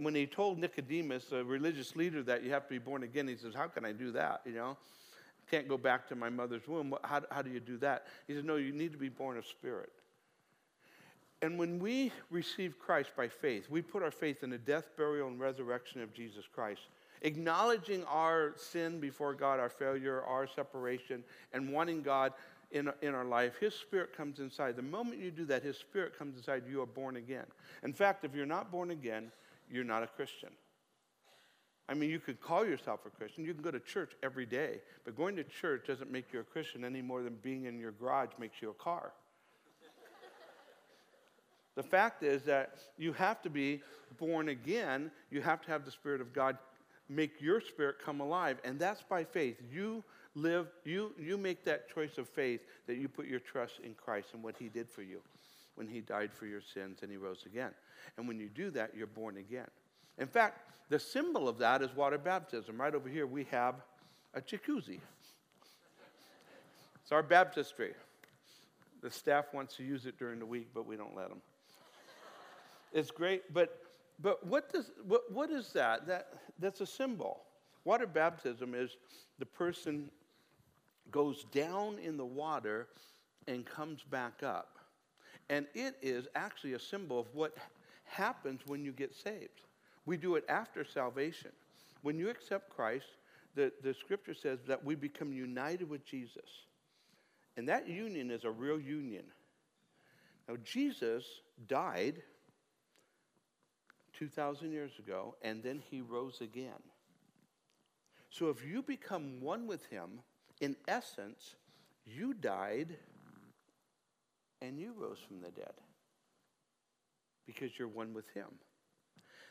when he told Nicodemus, a religious leader, that you have to be born again, he says, How can I do that? You know, can't go back to my mother's womb. How, how do you do that? He said, No, you need to be born of spirit. And when we receive Christ by faith, we put our faith in the death, burial, and resurrection of Jesus Christ, acknowledging our sin before God, our failure, our separation, and wanting God in, in our life, His Spirit comes inside. The moment you do that, His Spirit comes inside, you are born again. In fact, if you're not born again, you're not a Christian. I mean, you could call yourself a Christian. You can go to church every day, but going to church doesn't make you a Christian any more than being in your garage makes you a car. the fact is that you have to be born again. You have to have the Spirit of God make your spirit come alive, and that's by faith. You live, you, you make that choice of faith that you put your trust in Christ and what He did for you when He died for your sins and He rose again. And when you do that, you're born again. In fact, the symbol of that is water baptism. Right over here, we have a jacuzzi. It's our baptistry. The staff wants to use it during the week, but we don't let them. It's great, but but what does what, what is that? That that's a symbol. Water baptism is the person goes down in the water and comes back up. And it is actually a symbol of what happens when you get saved. We do it after salvation. When you accept Christ, the, the scripture says that we become united with Jesus. And that union is a real union. Now, Jesus died 2,000 years ago, and then he rose again. So if you become one with him, in essence, you died and you rose from the dead because you're one with him.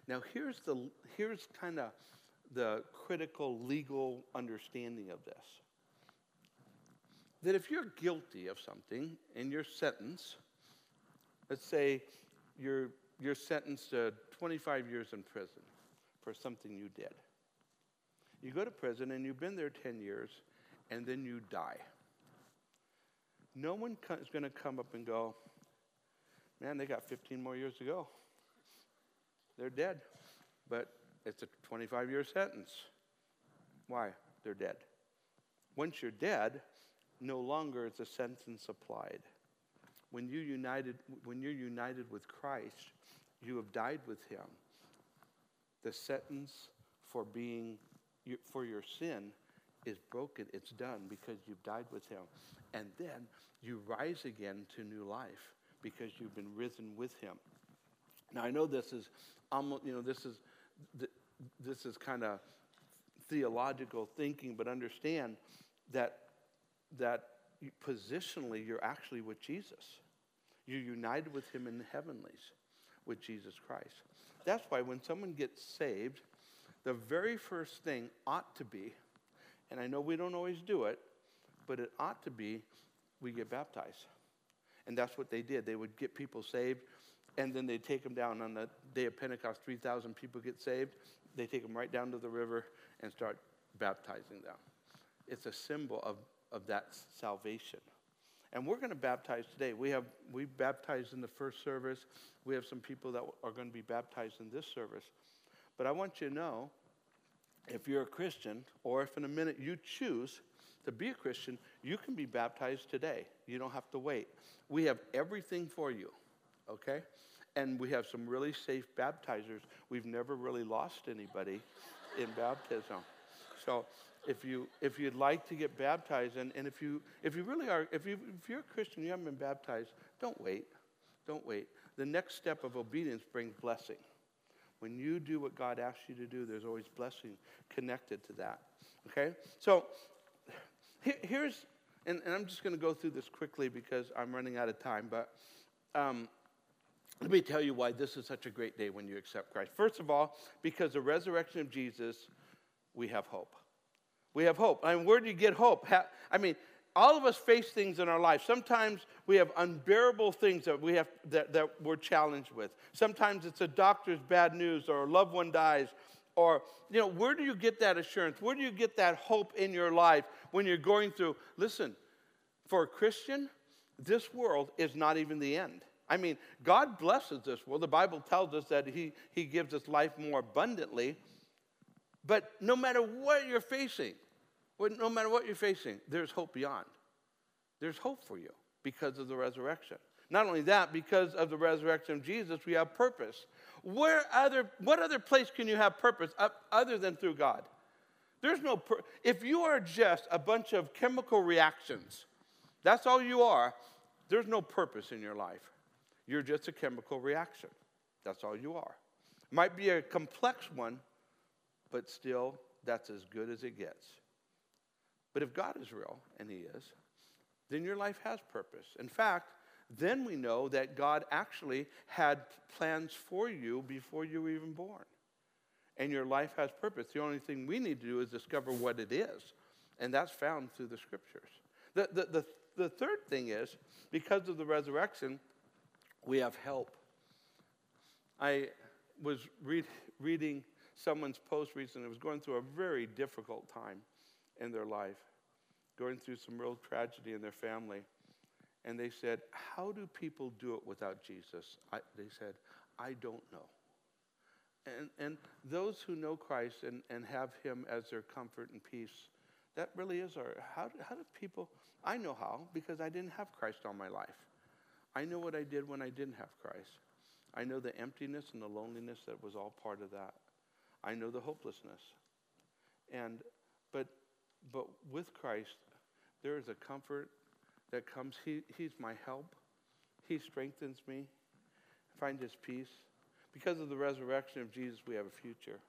Now, here's, the, here's kind of the critical legal understanding of this that if you're guilty of something in your sentence, let's say you're, you're sentenced to 25 years in prison for something you did. You go to prison and you've been there 10 years, and then you die. No one is going to come up and go, man, they got 15 more years to go. They're dead. But it's a 25 year sentence. Why? They're dead. Once you're dead, no longer is a sentence applied. When, you united, when you're united with Christ, you have died with him. The sentence for being for your sin is broken. It's done because you've died with him. And then you rise again to new life because you've been risen with him. Now I know this is almost, you know, this is this is kind of theological thinking, but understand that that positionally you're actually with Jesus. You're united with him in the heavenlies with Jesus Christ. That's why when someone gets saved, the very first thing ought to be, and I know we don't always do it, but it ought to be we get baptized. And that's what they did. They would get people saved, and then they'd take them down on the day of Pentecost. 3,000 people get saved. They take them right down to the river and start baptizing them. It's a symbol of, of that salvation. And we're going to baptize today. We have we baptized in the first service. We have some people that are going to be baptized in this service. But I want you to know if you're a Christian, or if in a minute you choose to be a Christian, you can be baptized today. You don't have to wait. We have everything for you, okay? And we have some really safe baptizers. We've never really lost anybody in baptism. So if you if you'd like to get baptized and, and if you if you really are if you if you're a Christian you haven't been baptized, don't wait. Don't wait. The next step of obedience brings blessing. When you do what God asks you to do, there's always blessing connected to that. Okay? So here's, and, and I'm just going to go through this quickly because I'm running out of time, but um, let me tell you why this is such a great day when you accept Christ. First of all, because the resurrection of Jesus, we have hope. We have hope. I mean, where do you get hope? I mean, all of us face things in our life. Sometimes we have unbearable things that we have that, that we're challenged with. Sometimes it's a doctor's bad news or a loved one dies. Or, you know, where do you get that assurance? Where do you get that hope in your life when you're going through? Listen, for a Christian, this world is not even the end. I mean, God blesses this world. The Bible tells us that He, he gives us life more abundantly. But no matter what you're facing, no matter what you're facing, there's hope beyond. There's hope for you because of the resurrection. Not only that, because of the resurrection of Jesus, we have purpose. Where other, what other place can you have purpose other than through God? There's no, pur- if you are just a bunch of chemical reactions, that's all you are, there's no purpose in your life. You're just a chemical reaction. That's all you are. Might be a complex one, but still, that's as good as it gets. But if God is real, and He is, then your life has purpose. In fact, then we know that God actually had plans for you before you were even born. And your life has purpose. The only thing we need to do is discover what it is. And that's found through the scriptures. The, the, the, the third thing is because of the resurrection, we have help. I was read, reading someone's post recently, it was going through a very difficult time in their life, going through some real tragedy in their family. And they said, How do people do it without Jesus? I, they said, I don't know. And, and those who know Christ and, and have Him as their comfort and peace, that really is our. How, how do people. I know how because I didn't have Christ all my life. I know what I did when I didn't have Christ. I know the emptiness and the loneliness that was all part of that. I know the hopelessness. And but but with Christ, there is a comfort that comes. He, he's my help. He strengthens me. I find his peace. Because of the resurrection of Jesus, we have a future.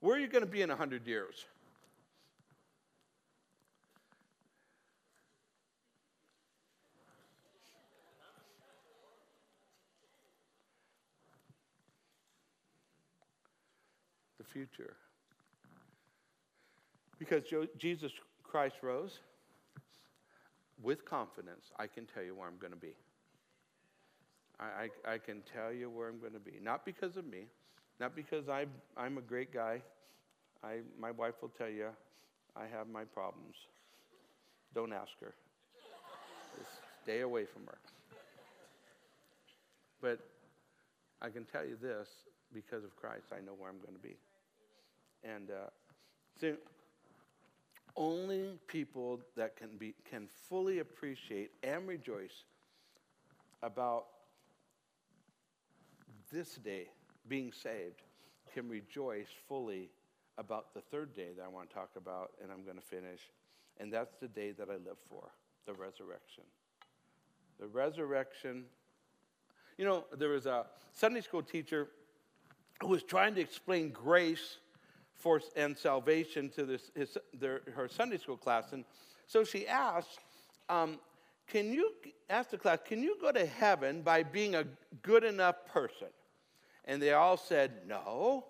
Where are you going to be in 100 years? The future. Because Jesus Christ rose, with confidence, I can tell you where I'm going to be. I, I, I, can tell you where I'm going to be. Not because of me, not because I'm, I'm a great guy. I, my wife will tell you I have my problems. Don't ask her. Just stay away from her. But I can tell you this because of Christ, I know where I'm going to be. And uh, only people that can, be, can fully appreciate and rejoice about this day being saved can rejoice fully about the third day that I want to talk about and I'm going to finish. And that's the day that I live for the resurrection. The resurrection. You know, there was a Sunday school teacher who was trying to explain grace for, and salvation to this, his, their, her Sunday school class. And so she asked, um, Can you, ask the class, can you go to heaven by being a good enough person? And they all said, No.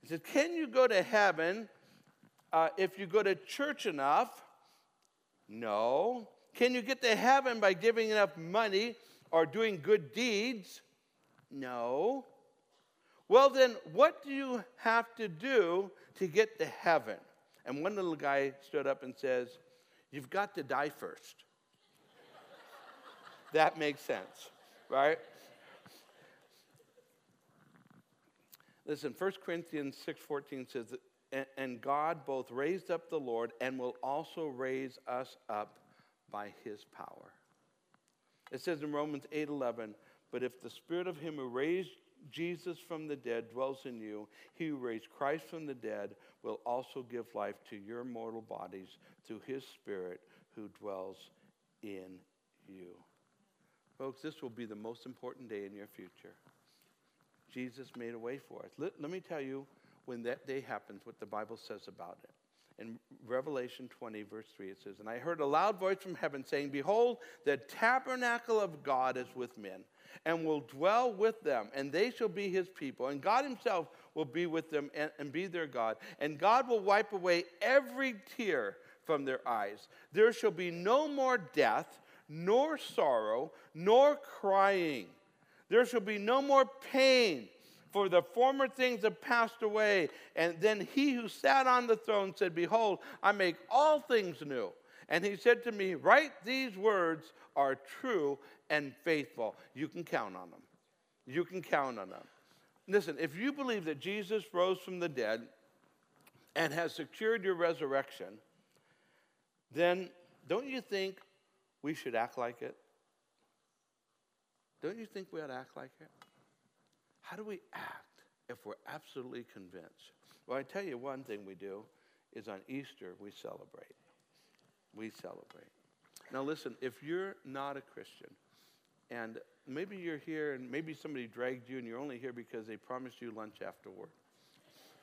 He said, Can you go to heaven uh, if you go to church enough? No. Can you get to heaven by giving enough money or doing good deeds? No. Well, then, what do you have to do to get to heaven? And one little guy stood up and says, You've got to die first. that makes sense, right? Listen, 1 Corinthians 6:14 says and God both raised up the Lord and will also raise us up by his power. It says in Romans 8:11, but if the spirit of him who raised Jesus from the dead dwells in you, he who raised Christ from the dead will also give life to your mortal bodies through his Spirit who dwells in you. Folks, this will be the most important day in your future. Jesus made a way for us. Let, let me tell you when that day happens what the Bible says about it in Revelation 20, verse 3, it says, And I heard a loud voice from heaven saying, Behold, the tabernacle of God is with men, and will dwell with them, and they shall be his people. And God himself will be with them and, and be their God. And God will wipe away every tear from their eyes. There shall be no more death, nor sorrow, nor crying. There shall be no more pain for the former things have passed away. And then he who sat on the throne said, Behold, I make all things new. And he said to me, Write these words are true and faithful. You can count on them. You can count on them. Listen, if you believe that Jesus rose from the dead and has secured your resurrection, then don't you think we should act like it? Don't you think we ought to act like it? How do we act if we're absolutely convinced? Well, I tell you one thing we do is on Easter we celebrate. We celebrate. Now, listen, if you're not a Christian, and maybe you're here and maybe somebody dragged you and you're only here because they promised you lunch afterward,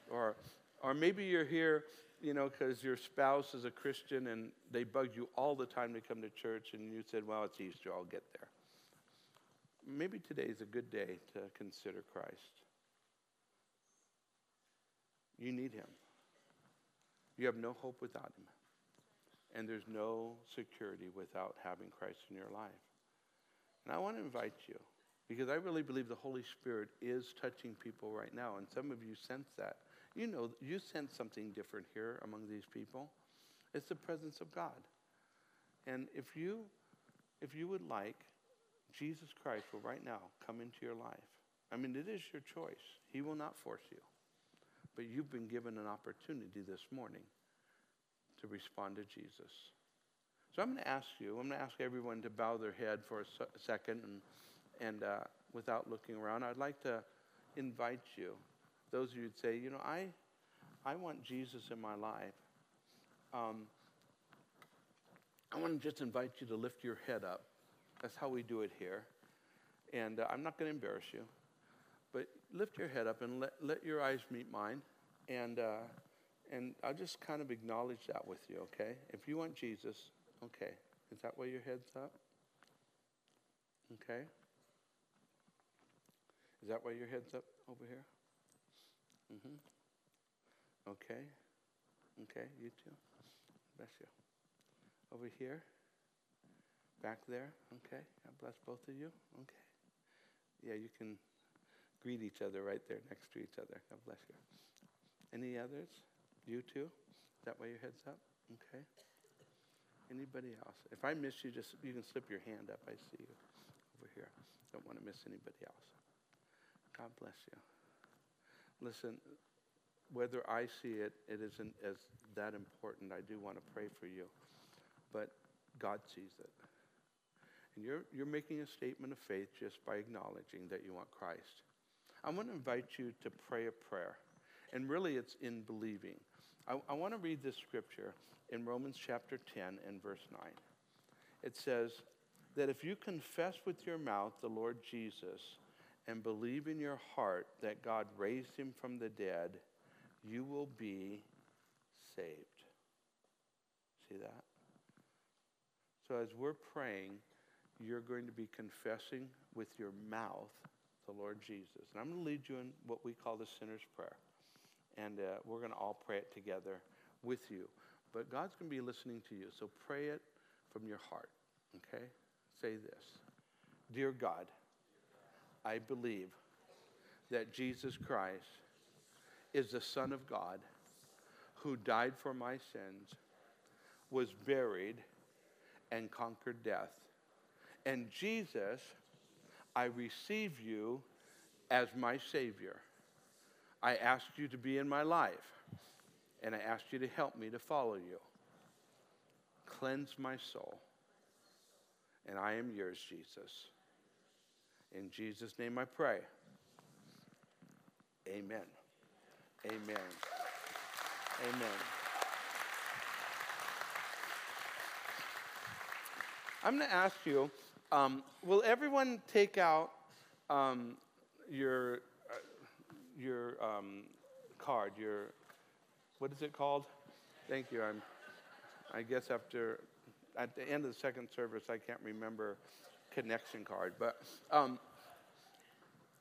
or, or maybe you're here you know, because your spouse is a Christian and they bugged you all the time to come to church, and you said, Well, it's Easter, I'll get there. Maybe today is a good day to consider Christ. You need him. You have no hope without him. And there's no security without having Christ in your life. And I want to invite you, because I really believe the Holy Spirit is touching people right now, and some of you sense that. You know, you sense something different here among these people. It's the presence of God. And if you, if you would like, Jesus Christ will right now come into your life. I mean, it is your choice. He will not force you. But you've been given an opportunity this morning to respond to Jesus. So I'm going to ask you, I'm going to ask everyone to bow their head for a second and, and uh, without looking around. I'd like to invite you those of you who'd say, you know, I, I want Jesus in my life. Um, I want to just invite you to lift your head up. That's how we do it here. And uh, I'm not going to embarrass you, but lift your head up and let, let your eyes meet mine. And, uh, and I'll just kind of acknowledge that with you, okay? If you want Jesus, okay. Is that why your head's up? Okay. Is that why your head's up over here? Mm-hmm. Okay. Okay, you too. Bless you. Over here. Back there. Okay. God bless both of you. Okay. Yeah, you can greet each other right there next to each other. God bless you. Any others? You too? Is that why your head's up? Okay. Anybody else? If I miss you, just you can slip your hand up. I see you over here. Don't want to miss anybody else. God bless you. Listen, whether I see it, it isn't as that important. I do want to pray for you. But God sees it. And you're, you're making a statement of faith just by acknowledging that you want Christ. I want to invite you to pray a prayer. And really, it's in believing. I, I want to read this scripture in Romans chapter 10 and verse 9. It says that if you confess with your mouth the Lord Jesus and believe in your heart that God raised him from the dead, you will be saved. See that? So as we're praying, you're going to be confessing with your mouth the Lord Jesus. And I'm going to lead you in what we call the sinner's prayer. And uh, we're going to all pray it together with you. But God's going to be listening to you. So pray it from your heart. Okay? Say this Dear God, I believe that Jesus Christ is the Son of God who died for my sins, was buried, and conquered death. And Jesus, I receive you as my Savior. I ask you to be in my life, and I ask you to help me to follow you. Cleanse my soul, and I am yours, Jesus. In Jesus' name I pray. Amen. Amen. Amen. I'm going to ask you um, will everyone take out um, your, uh, your um, card, your, what is it called? Thank you. I'm, I guess after, at the end of the second service, I can't remember connection card. But um,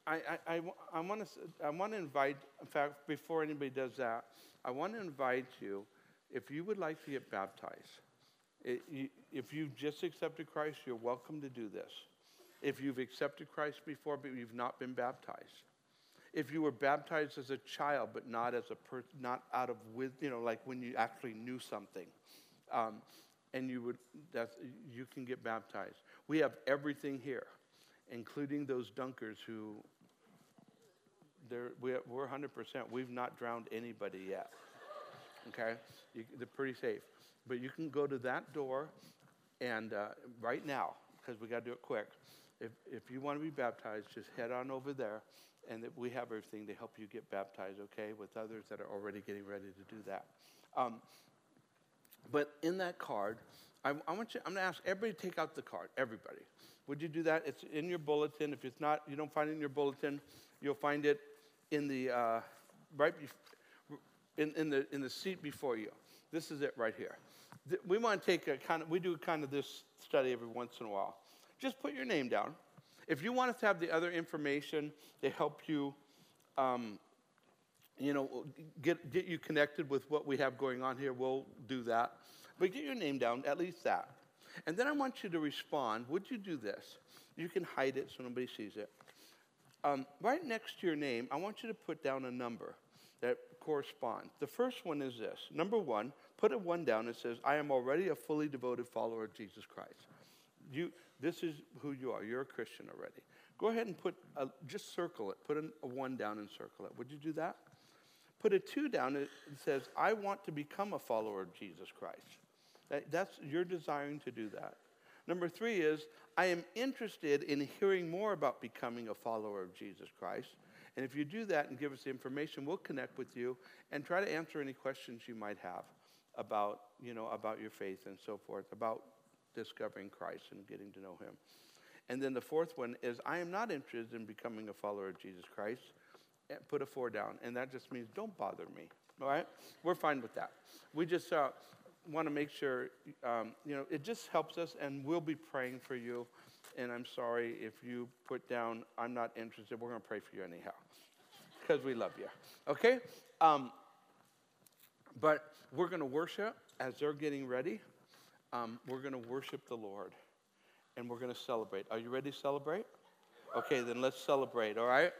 I, I, I, I want to I want to invite. In fact, before anybody does that, I want to invite you. If you would like to get baptized, it, you, if you've just accepted Christ, you're welcome to do this. If you've accepted Christ before, but you've not been baptized, if you were baptized as a child, but not as a per, not out of with you know like when you actually knew something, um, and you would that you can get baptized. We have everything here, including those dunkers who, they're, we're 100%. We've not drowned anybody yet. Okay? You, they're pretty safe. But you can go to that door and uh, right now, because we got to do it quick, if, if you want to be baptized, just head on over there and we have everything to help you get baptized, okay, with others that are already getting ready to do that. Um, but in that card, I, I want you, I'm going to ask everybody to take out the card, everybody. Would you do that? It's in your bulletin. If it's not, you don't find it in your bulletin, you'll find it in the, uh, right bef- in, in, the, in the seat before you. This is it right here. We want to take a kind of, we do kind of this study every once in a while. Just put your name down. If you want us to have the other information to help you, um, you know, get, get you connected with what we have going on here, we'll do that. But get your name down, at least that. And then I want you to respond. Would you do this? You can hide it so nobody sees it. Um, right next to your name, I want you to put down a number that correspond. The first one is this number one, put a one down that says, I am already a fully devoted follower of Jesus Christ. You, this is who you are. You're a Christian already. Go ahead and put a, just circle it. Put a one down and circle it. Would you do that? Put a two down. It says, I want to become a follower of Jesus Christ. That, that's you're desiring to do that. Number three is, I am interested in hearing more about becoming a follower of Jesus Christ. And if you do that and give us the information, we'll connect with you and try to answer any questions you might have about, you know, about your faith and so forth, about discovering Christ and getting to know him. And then the fourth one is I am not interested in becoming a follower of Jesus Christ. Put a four down. And that just means don't bother me. All right? We're fine with that. We just uh, want to make sure, um, you know, it just helps us, and we'll be praying for you. And I'm sorry if you put down, I'm not interested. We're going to pray for you anyhow because we love you. Okay? Um, but we're going to worship as they're getting ready um, we're going to worship the Lord and we're going to celebrate. Are you ready to celebrate? Okay, then let's celebrate, all right?